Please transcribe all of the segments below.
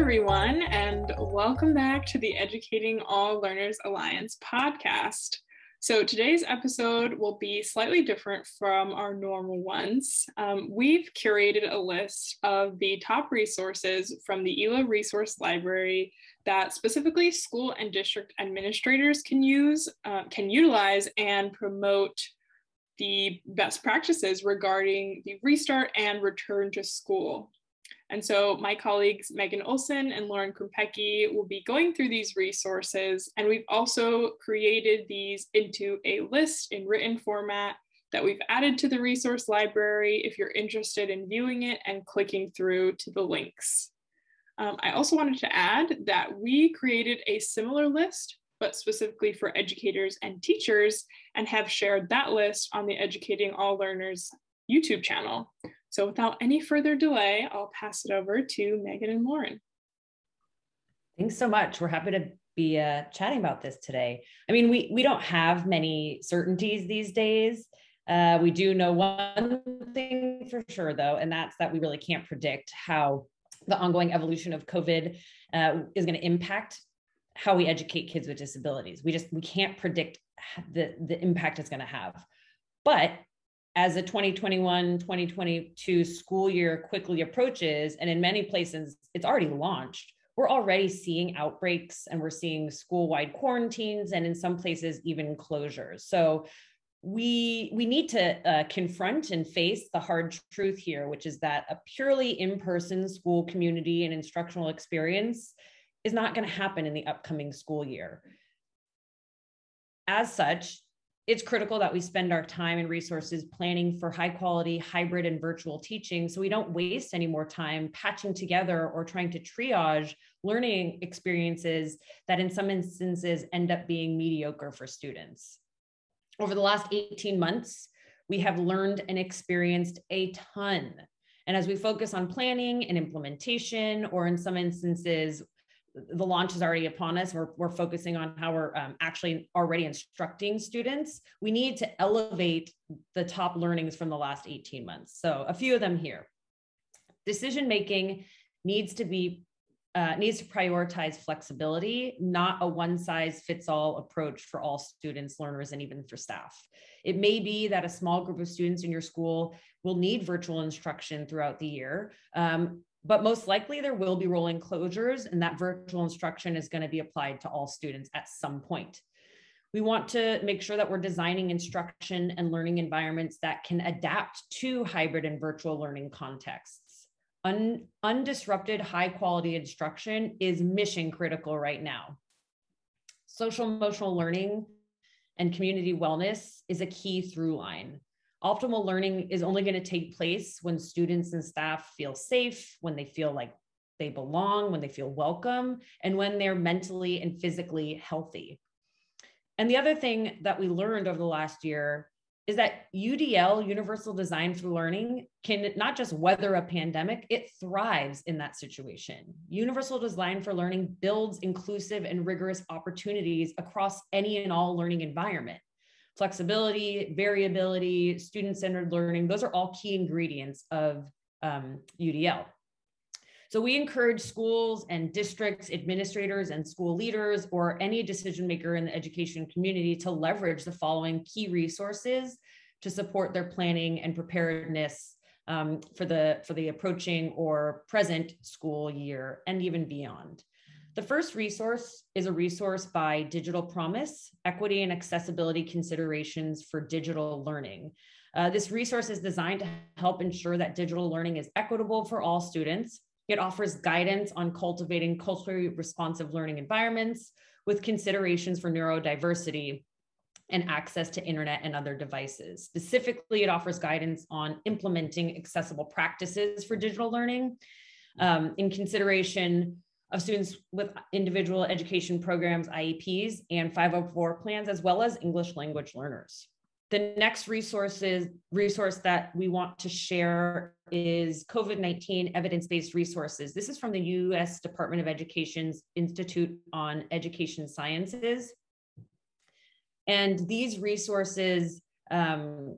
everyone, and welcome back to the Educating All Learners Alliance podcast. So, today's episode will be slightly different from our normal ones. Um, we've curated a list of the top resources from the ELA Resource Library that specifically school and district administrators can use, uh, can utilize, and promote the best practices regarding the restart and return to school. And so my colleagues Megan Olson and Lauren Krupecki will be going through these resources. And we've also created these into a list in written format that we've added to the resource library if you're interested in viewing it and clicking through to the links. Um, I also wanted to add that we created a similar list, but specifically for educators and teachers, and have shared that list on the Educating All Learners YouTube channel. So without any further delay, I'll pass it over to Megan and Lauren. Thanks so much. We're happy to be uh, chatting about this today. I mean, we we don't have many certainties these days. Uh, we do know one thing for sure, though, and that's that we really can't predict how the ongoing evolution of COVID uh, is going to impact how we educate kids with disabilities. We just we can't predict the the impact it's going to have. But as the 2021 2022 school year quickly approaches, and in many places it's already launched, we're already seeing outbreaks and we're seeing school wide quarantines and in some places even closures. So we we need to uh, confront and face the hard truth here which is that a purely in-person school community and instructional experience is not going to happen in the upcoming school year as such it's critical that we spend our time and resources planning for high quality hybrid and virtual teaching so we don't waste any more time patching together or trying to triage learning experiences that in some instances end up being mediocre for students. Over the last 18 months, we have learned and experienced a ton. And as we focus on planning and implementation, or in some instances, the launch is already upon us. We're, we're focusing on how we're um, actually already instructing students. We need to elevate the top learnings from the last 18 months. So a few of them here. Decision making needs to be uh, needs to prioritize flexibility, not a one size fits all approach for all students, learners, and even for staff. It may be that a small group of students in your school will need virtual instruction throughout the year, um, but most likely there will be rolling closures and that virtual instruction is going to be applied to all students at some point. We want to make sure that we're designing instruction and learning environments that can adapt to hybrid and virtual learning contexts. Un- undisrupted high quality instruction is mission critical right now. Social emotional learning and community wellness is a key through line. Optimal learning is only going to take place when students and staff feel safe, when they feel like they belong, when they feel welcome, and when they're mentally and physically healthy. And the other thing that we learned over the last year is that UDL, Universal Design for Learning, can not just weather a pandemic, it thrives in that situation. Universal Design for Learning builds inclusive and rigorous opportunities across any and all learning environment flexibility, variability, student centered learning, those are all key ingredients of um, UDL. So we encourage schools and districts, administrators and school leaders, or any decision maker in the education community to leverage the following key resources to support their planning and preparedness um, for, the, for the approaching or present school year and even beyond. The first resource is a resource by Digital Promise, Equity and Accessibility Considerations for Digital Learning. Uh, this resource is designed to help ensure that digital learning is equitable for all students. It offers guidance on cultivating culturally responsive learning environments with considerations for neurodiversity and access to internet and other devices. Specifically, it offers guidance on implementing accessible practices for digital learning um, in consideration of students with individual education programs, IEPs, and 504 plans, as well as English language learners. The next resources, resource that we want to share is COVID-19 evidence-based resources. This is from the US Department of Education's Institute on Education Sciences. And these resources um,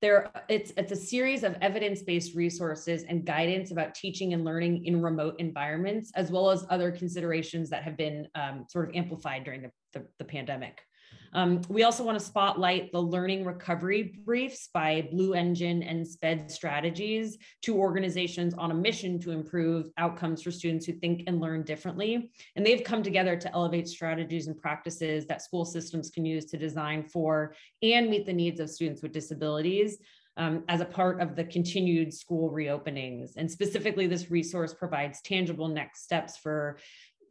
there it's it's a series of evidence-based resources and guidance about teaching and learning in remote environments as well as other considerations that have been um, sort of amplified during the, the, the pandemic um, we also want to spotlight the learning recovery briefs by Blue Engine and SPED Strategies, two organizations on a mission to improve outcomes for students who think and learn differently. And they've come together to elevate strategies and practices that school systems can use to design for and meet the needs of students with disabilities. Um, as a part of the continued school reopenings. And specifically, this resource provides tangible next steps for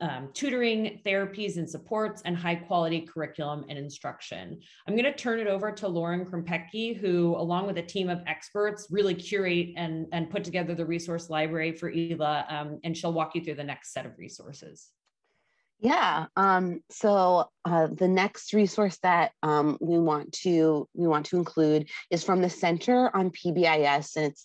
um, tutoring, therapies, and supports, and high quality curriculum and instruction. I'm going to turn it over to Lauren Krempecki, who, along with a team of experts, really curate and, and put together the resource library for ELA, um, and she'll walk you through the next set of resources. Yeah. Um, so uh, the next resource that um, we want to we want to include is from the Center on PBIS, and it's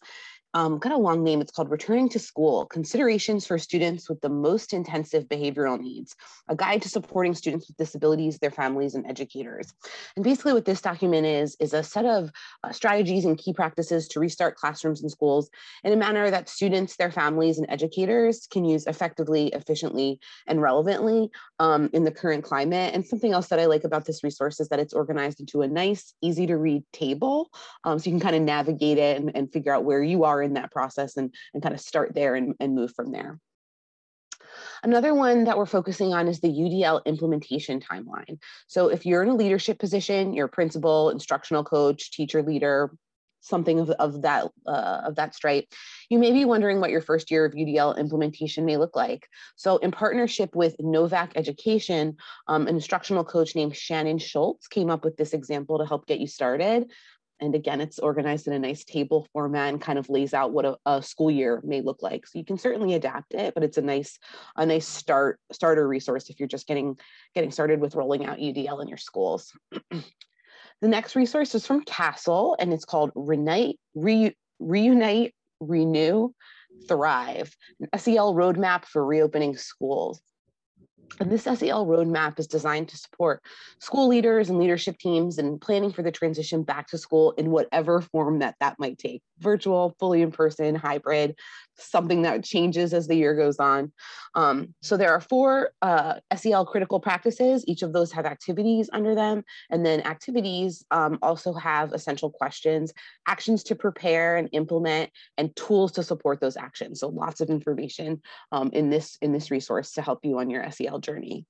um, got a long name. It's called Returning to School Considerations for Students with the Most Intensive Behavioral Needs, a guide to supporting students with disabilities, their families, and educators. And basically, what this document is, is a set of uh, strategies and key practices to restart classrooms and schools in a manner that students, their families, and educators can use effectively, efficiently, and relevantly um, in the current climate. And something else that I like about this resource is that it's organized into a nice, easy to read table. Um, so you can kind of navigate it and, and figure out where you are in that process and, and kind of start there and, and move from there. Another one that we're focusing on is the UDL implementation timeline. So if you're in a leadership position, you're a principal, instructional coach, teacher leader, something of, of that uh, of that stripe, you may be wondering what your first year of UDL implementation may look like. So in partnership with Novak Education, um, an instructional coach named Shannon Schultz came up with this example to help get you started. And again, it's organized in a nice table format and kind of lays out what a, a, school year may look like. So you can certainly adapt it, but it's a nice, a nice start starter resource if you're just getting getting started with rolling out UDL in your schools. the next resource is from CASEL, and it's called Reunite, Re, Reunite, Renew, Thrive, an SEL roadmap for reopening schools. And this SEL roadmap is designed to support school leaders and leadership teams in planning for the transition back to school in whatever form that that might take virtual, fully in person, hybrid, something that changes as the year goes on. Um, so there are four uh, SEL critical practices. Each of those have activities under them. And then activities um, also have essential questions, actions to prepare and implement, and tools to support those actions. So lots of information um, in, this, in this resource to help you on your SEL journey.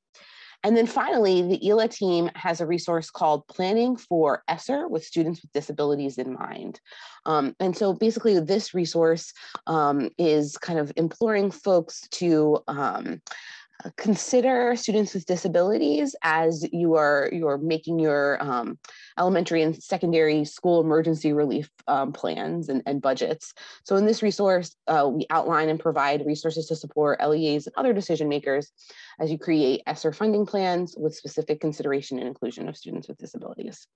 And then finally, the ELA team has a resource called Planning for ESSER with Students with Disabilities in Mind. Um, and so basically this resource um, is kind of imploring folks to um, consider students with disabilities as you are you are making your um, elementary and secondary school emergency relief um, plans and, and, budgets. So in this resource, uh, we outline and provide resources to support LEAs and other decision makers as you create ESSER funding plans with specific consideration and inclusion of students with disabilities.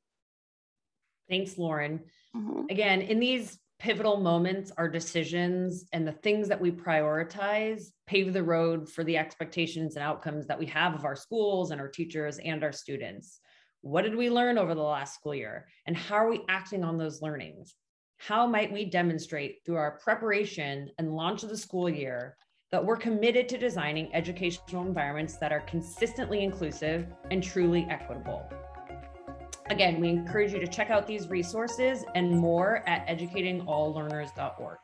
Thanks, Lauren. Mm -hmm. Again, in these pivotal moments, our decisions and the things that we prioritize pave the road for the expectations and outcomes that we have of our schools and our teachers and our students. What did we learn over the last school year? And how are we acting on those learnings? How might we demonstrate through our preparation and launch of the school year that we're committed to designing educational environments that are consistently inclusive and truly equitable? Again, we encourage you to check out these resources and more at educatingalllearners.org.